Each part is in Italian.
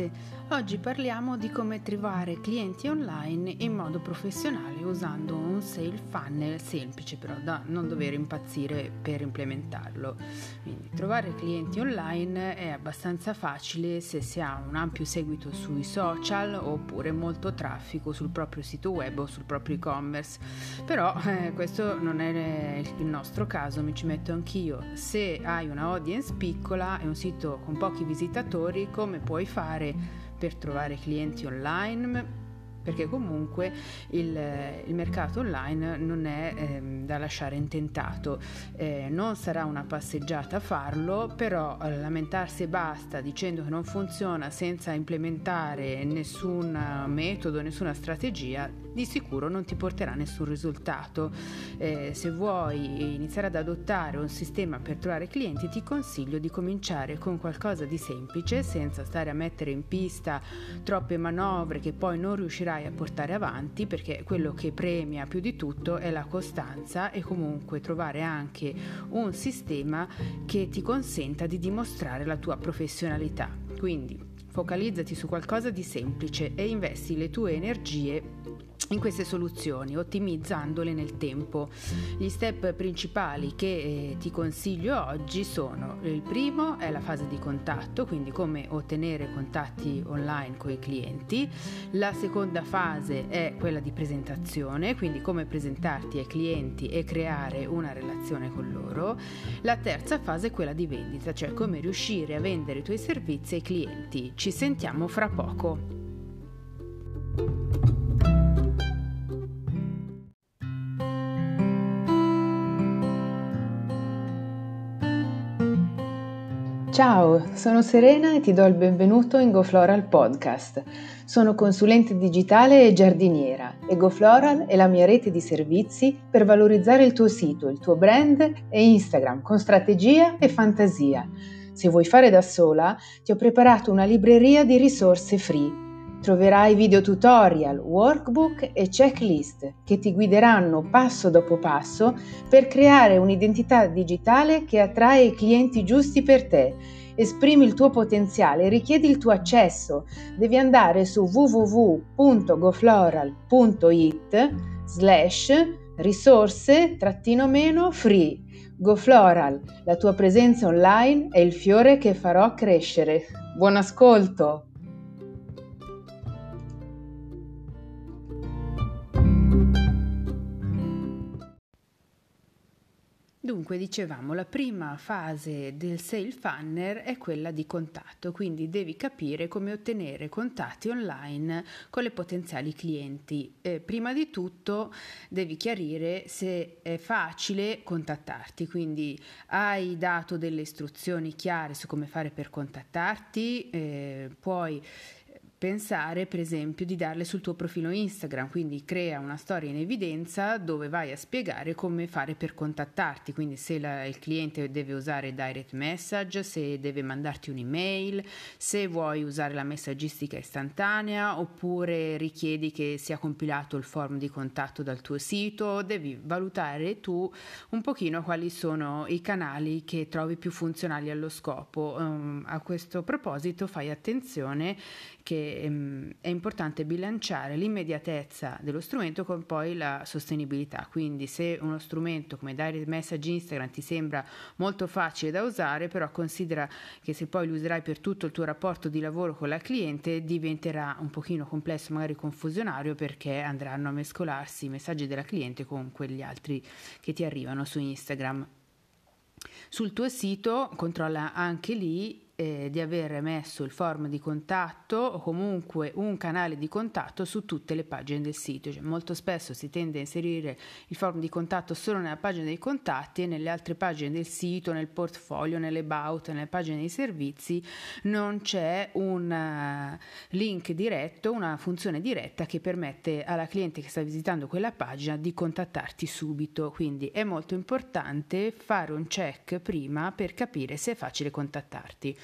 ragazze, oggi parliamo di come trovare clienti online in modo professionale usando un sale funnel semplice però da non dover impazzire per implementarlo. Quindi trovare clienti online è abbastanza facile se si ha un ampio seguito sui social oppure molto traffico sul proprio sito web o sul proprio e-commerce, però eh, questo non è il nostro caso, mi ci metto anch'io. Se hai una audience piccola e un sito con pochi visitatori, come puoi fare per trovare clienti online perché comunque il, il, mercato online non è eh, da lasciare intentato. Eh, non sarà una passeggiata farlo, però eh, lamentarsi e basta dicendo che non funziona senza implementare nessun metodo, nessuna strategia, di sicuro non ti porterà nessun risultato. Eh, se vuoi iniziare ad adottare un sistema per trovare clienti, ti consiglio di cominciare con qualcosa di semplice, senza stare a mettere in pista troppe manovre che poi non riuscirai a portare avanti, perché quello che premia più di tutto è la costanza e comunque trovare anche un sistema che ti consenta di dimostrare la tua professionalità. Quindi focalizzati su qualcosa di semplice e investi le tue energie in queste soluzioni, ottimizzandole nel tempo. Gli step principali che eh, ti consiglio oggi sono il primo è la fase di contatto, quindi come ottenere contatti online con i clienti. La seconda fase è quella di presentazione, quindi come presentarti ai clienti e creare una relazione con loro. La terza fase è quella di vendita, cioè come riuscire a vendere i tuoi servizi ai clienti. Ci sentiamo fra poco. Ciao, sono Serena e ti do il benvenuto in GoFloral Podcast. Sono consulente digitale e giardiniera e GoFloral è la mia rete di servizi per valorizzare il tuo sito, il tuo brand e Instagram con strategia e fantasia. Se vuoi fare da sola, ti ho preparato una libreria di risorse free Troverai video tutorial, workbook e checklist che ti guideranno passo dopo passo per creare un'identità digitale che attrae i clienti giusti per te. Esprimi il tuo potenziale, richiedi il tuo accesso. Devi andare su www.gofloral.it slash risorse trattino meno free. GoFloral, la tua presenza online è il fiore che farò crescere. Buon ascolto! Dunque, dicevamo, la prima fase del sale funnel è quella di contatto, quindi devi capire come ottenere contatti online con le potenziali clienti. Eh, prima di tutto devi chiarire se è facile contattarti, quindi hai dato delle istruzioni chiare su come fare per contattarti, eh, puoi pensare per esempio di darle sul tuo profilo Instagram, quindi crea una storia in evidenza dove vai a spiegare come fare per contattarti, quindi se la, il cliente deve usare direct message, se deve mandarti un'email, se vuoi usare la messaggistica istantanea oppure richiedi che sia compilato il form di contatto dal tuo sito, devi valutare tu un pochino quali sono i canali che trovi più funzionali allo scopo. Um, a questo proposito fai attenzione che ehm, è importante bilanciare l'immediatezza dello strumento con poi la sostenibilità. Quindi se uno strumento come Direct Message Instagram ti sembra molto facile da usare, però considera che se poi lo userai per tutto il tuo rapporto di lavoro con la cliente diventerà un pochino complesso, magari confusionario perché andranno a mescolarsi i messaggi della cliente con quegli altri che ti arrivano su Instagram. Sul tuo sito controlla anche lì eh, di aver messo il form di contatto o comunque un canale di contatto su tutte le pagine del sito. Cioè, molto spesso si tende a inserire il form di contatto solo nella pagina dei contatti e nelle altre pagine del sito, nel portfolio, nelle about, nelle pagine dei servizi non c'è un uh, link diretto, una funzione diretta che permette alla cliente che sta visitando quella pagina di contattarti subito. Quindi è molto importante fare un check prima per capire se è facile contattarti.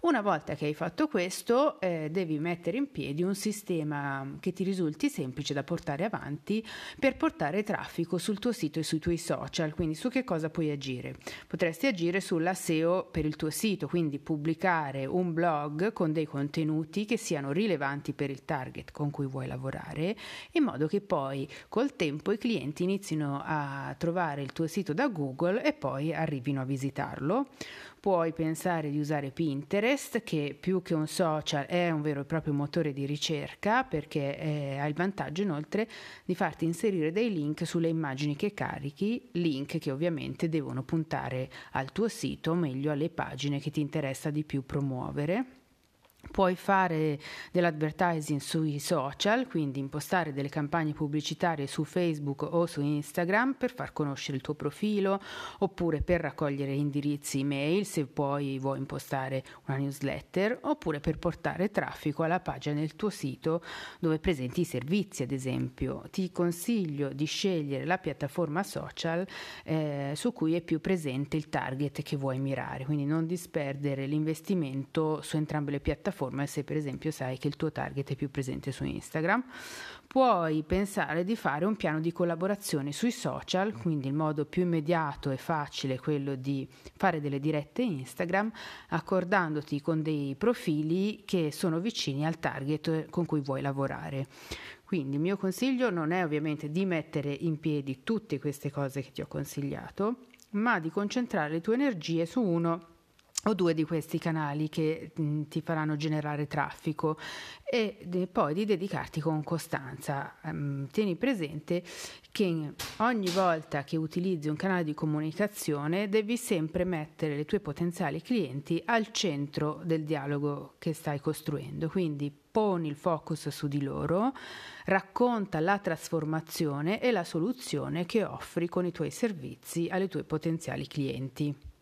Una volta che hai fatto questo, eh, devi mettere in piedi un sistema che ti risulti semplice da portare avanti per portare traffico sul tuo sito e sui tuoi social. Quindi su che cosa puoi agire? Potresti agire sulla SEO per il tuo sito, quindi pubblicare un blog con dei contenuti che siano rilevanti per il target con cui vuoi lavorare, in modo che poi col tempo i clienti inizino a trovare il tuo sito da Google e poi arrivino a visitarlo puoi pensare di usare Pinterest che più che un social è un vero e proprio motore di ricerca perché eh, ha il vantaggio inoltre di farti inserire dei link sulle immagini che carichi, link che ovviamente devono puntare al tuo sito, o meglio alle pagine che ti interessa di più promuovere. Puoi fare dell'advertising sui social, quindi impostare delle campagne pubblicitarie su Facebook o su Instagram per far conoscere il tuo profilo oppure per raccogliere indirizzi email se poi vuoi impostare una newsletter oppure per portare traffico alla pagina del tuo sito dove presenti i servizi ad esempio. Ti consiglio di scegliere la piattaforma social eh, su cui è più presente il target che vuoi mirare, quindi non disperdere l'investimento su entrambe le piattaforme piattaforma se per esempio sai che il tuo target è più presente su Instagram. Puoi pensare di fare un piano di collaborazione sui social, quindi il modo più immediato e facile è quello di fare delle dirette Instagram accordandoti con dei profili che sono vicini al target con cui vuoi lavorare. Quindi il mio consiglio non è ovviamente di mettere in piedi tutte queste cose che ti ho consigliato, ma di concentrare le tue energie su uno o due di questi canali che mh, ti faranno generare traffico e de, poi di dedicarti con costanza. Um, tieni presente che ogni volta che utilizzi un canale di comunicazione devi sempre mettere le tue potenziali clienti al centro del dialogo che stai costruendo, quindi poni il focus su di loro, racconta la trasformazione e la soluzione che offri con i tuoi servizi alle tue potenziali clienti.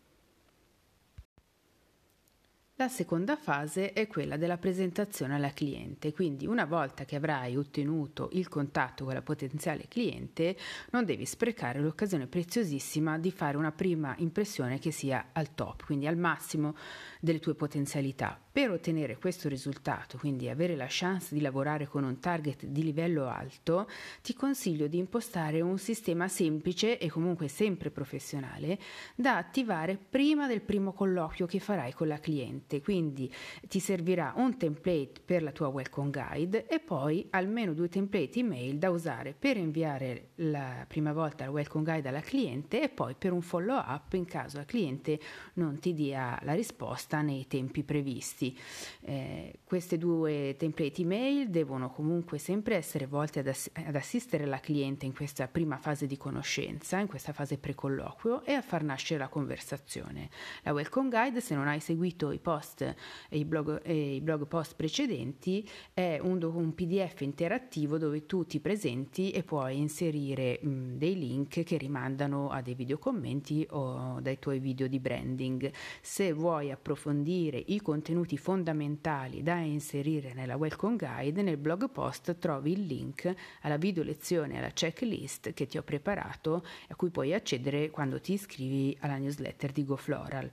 La seconda fase è quella della presentazione alla cliente, quindi una volta che avrai ottenuto il contatto con la potenziale cliente non devi sprecare l'occasione preziosissima di fare una prima impressione che sia al top, quindi al massimo delle tue potenzialità. Per ottenere questo risultato, quindi avere la chance di lavorare con un target di livello alto, ti consiglio di impostare un sistema semplice e comunque sempre professionale da attivare prima del primo colloquio che farai con la cliente. Quindi ti servirà un template per la tua welcome guide e poi almeno due template email da usare per inviare la prima volta la welcome guide alla cliente e poi per un follow up in caso la cliente non ti dia la risposta nei tempi previsti servizi. Eh, queste due template email devono comunque sempre essere volte ad, ass- ad, assistere la cliente in questa prima fase di conoscenza, in questa fase pre-colloquio e a far nascere la conversazione. La welcome guide, se non hai seguito i post e i blog, e i blog post precedenti, è un, un, PDF interattivo dove tu ti presenti e puoi inserire mh, dei link che rimandano a dei video commenti o dai tuoi video di branding. Se vuoi approfondire i contenuti elementi fondamentali da inserire nella welcome guide, nel blog post trovi il link alla video lezione e alla checklist che ti ho preparato a cui puoi accedere quando ti iscrivi alla newsletter di GoFloral.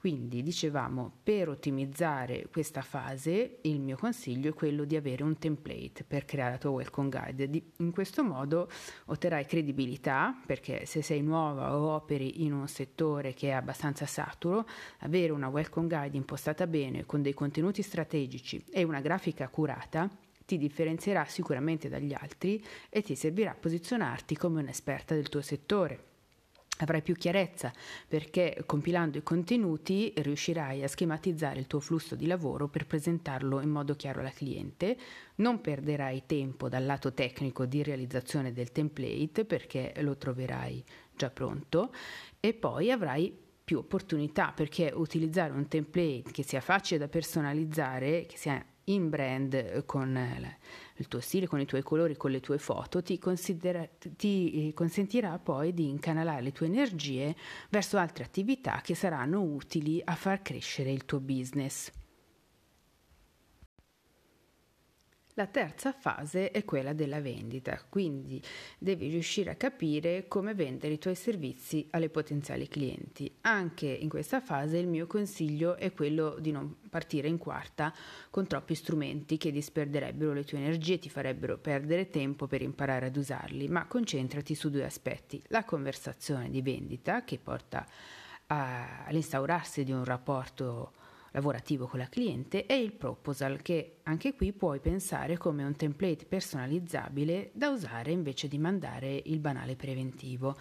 Quindi dicevamo, per ottimizzare questa fase il mio consiglio è quello di avere un template per creare la tua welcome guide. in questo modo otterrai credibilità perché se sei nuova o operi in un settore che è abbastanza saturo, avere una welcome guide impostata bene con dei contenuti strategici e una grafica curata ti differenzierà sicuramente dagli altri e ti servirà a posizionarti come un'esperta del tuo settore avrai più chiarezza perché compilando i contenuti riuscirai a schematizzare il tuo flusso di lavoro per presentarlo in modo chiaro alla cliente, non perderai tempo dal lato tecnico di realizzazione del template perché lo troverai già pronto. E poi avrai più opportunità perché utilizzare un template che sia facile da personalizzare, che sia in brand con il tuo stile, con i tuoi colori, con le tue foto, ti, ti eh, consentirà poi di incanalare le tue energie verso altre attività che saranno utili a far crescere il tuo business. La terza fase è quella della vendita, quindi devi riuscire a capire come vendere i tuoi servizi alle potenziali clienti. Anche in questa fase il mio consiglio è quello di non partire in quarta con troppi strumenti che disperderebbero le tue energie e ti farebbero perdere tempo per imparare ad usarli, ma concentrati su due aspetti. La conversazione di vendita che porta all'instaurarsi di un rapporto lavorativo con la cliente e il proposal che anche qui puoi pensare come un template personalizzabile da usare invece di mandare il banale preventivo.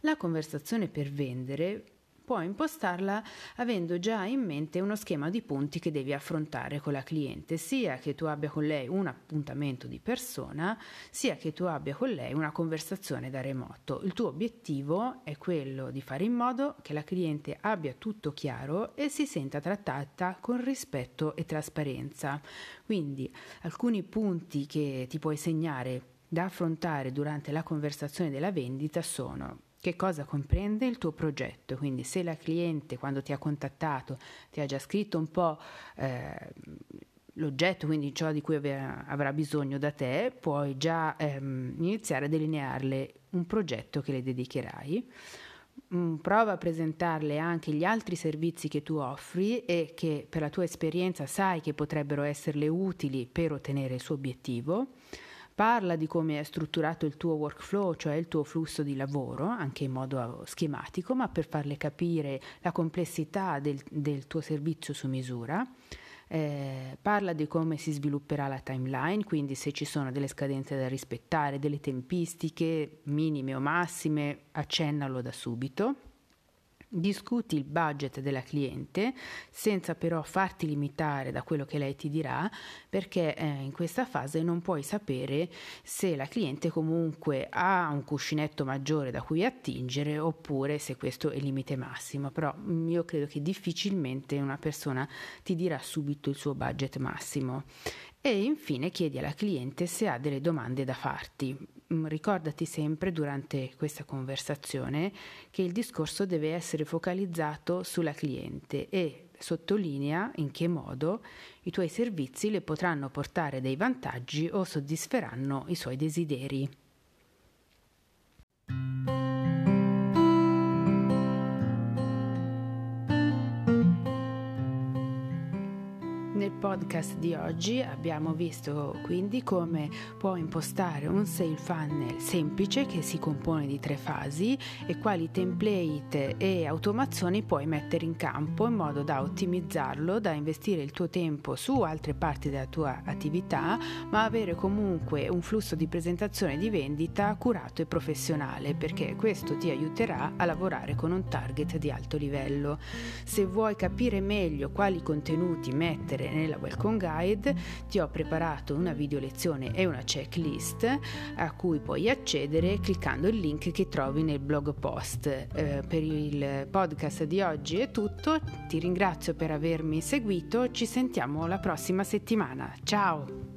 La conversazione per vendere puoi impostarla avendo già in mente uno schema di punti che devi affrontare con la cliente, sia che tu abbia con lei un appuntamento di persona, sia che tu abbia con lei una conversazione da remoto. Il tuo obiettivo è quello di fare in modo che la cliente abbia tutto chiaro e si senta trattata con rispetto e trasparenza. Quindi alcuni punti che ti puoi segnare da affrontare durante la conversazione della vendita sono che cosa comprende il tuo progetto. Quindi se la cliente quando ti ha contattato ti ha già scritto un po' eh, l'oggetto, quindi ciò di cui avrà bisogno da te, puoi già ehm, iniziare a delinearle un progetto che le dedicherai. Mm, prova a presentarle anche gli altri servizi che tu offri e che per la tua esperienza sai che potrebbero esserle utili per ottenere il suo obiettivo parla di come è strutturato il tuo workflow, cioè il tuo flusso di lavoro, anche in modo schematico, ma per farle capire la complessità del, del tuo servizio su misura. Eh, parla di come si svilupperà la timeline, quindi se ci sono delle scadenze da rispettare, delle tempistiche minime o massime, accennalo da subito discuti il budget della cliente senza però farti limitare da quello che lei ti dirà perché eh, in questa fase non puoi sapere se la cliente comunque ha un cuscinetto maggiore da cui attingere oppure se questo è il limite massimo. Però mm, io credo che difficilmente una persona ti dirà subito il suo budget massimo e infine chiedi alla cliente se ha delle domande da farti. Mm, ricordati sempre durante questa conversazione che il discorso deve essere focalizzato sulla cliente e sottolinea in che modo i tuoi servizi le potranno portare dei vantaggi o soddisferanno i suoi desideri. Podcast di oggi abbiamo visto quindi come può impostare un sale funnel semplice che si compone di tre fasi e quali template e automazioni puoi mettere in campo in modo da ottimizzarlo, da investire il tuo tempo su altre parti della tua attività, ma avere comunque un flusso di presentazione di vendita curato e professionale, perché questo ti aiuterà a lavorare con un target di alto livello. Se vuoi capire meglio quali contenuti mettere nella nella Welcome Guide ti ho preparato una video lezione e una checklist a cui puoi accedere cliccando il link che trovi nel blog post. Eh, per il podcast di oggi è tutto, ti ringrazio per avermi seguito, ci sentiamo la prossima settimana. Ciao!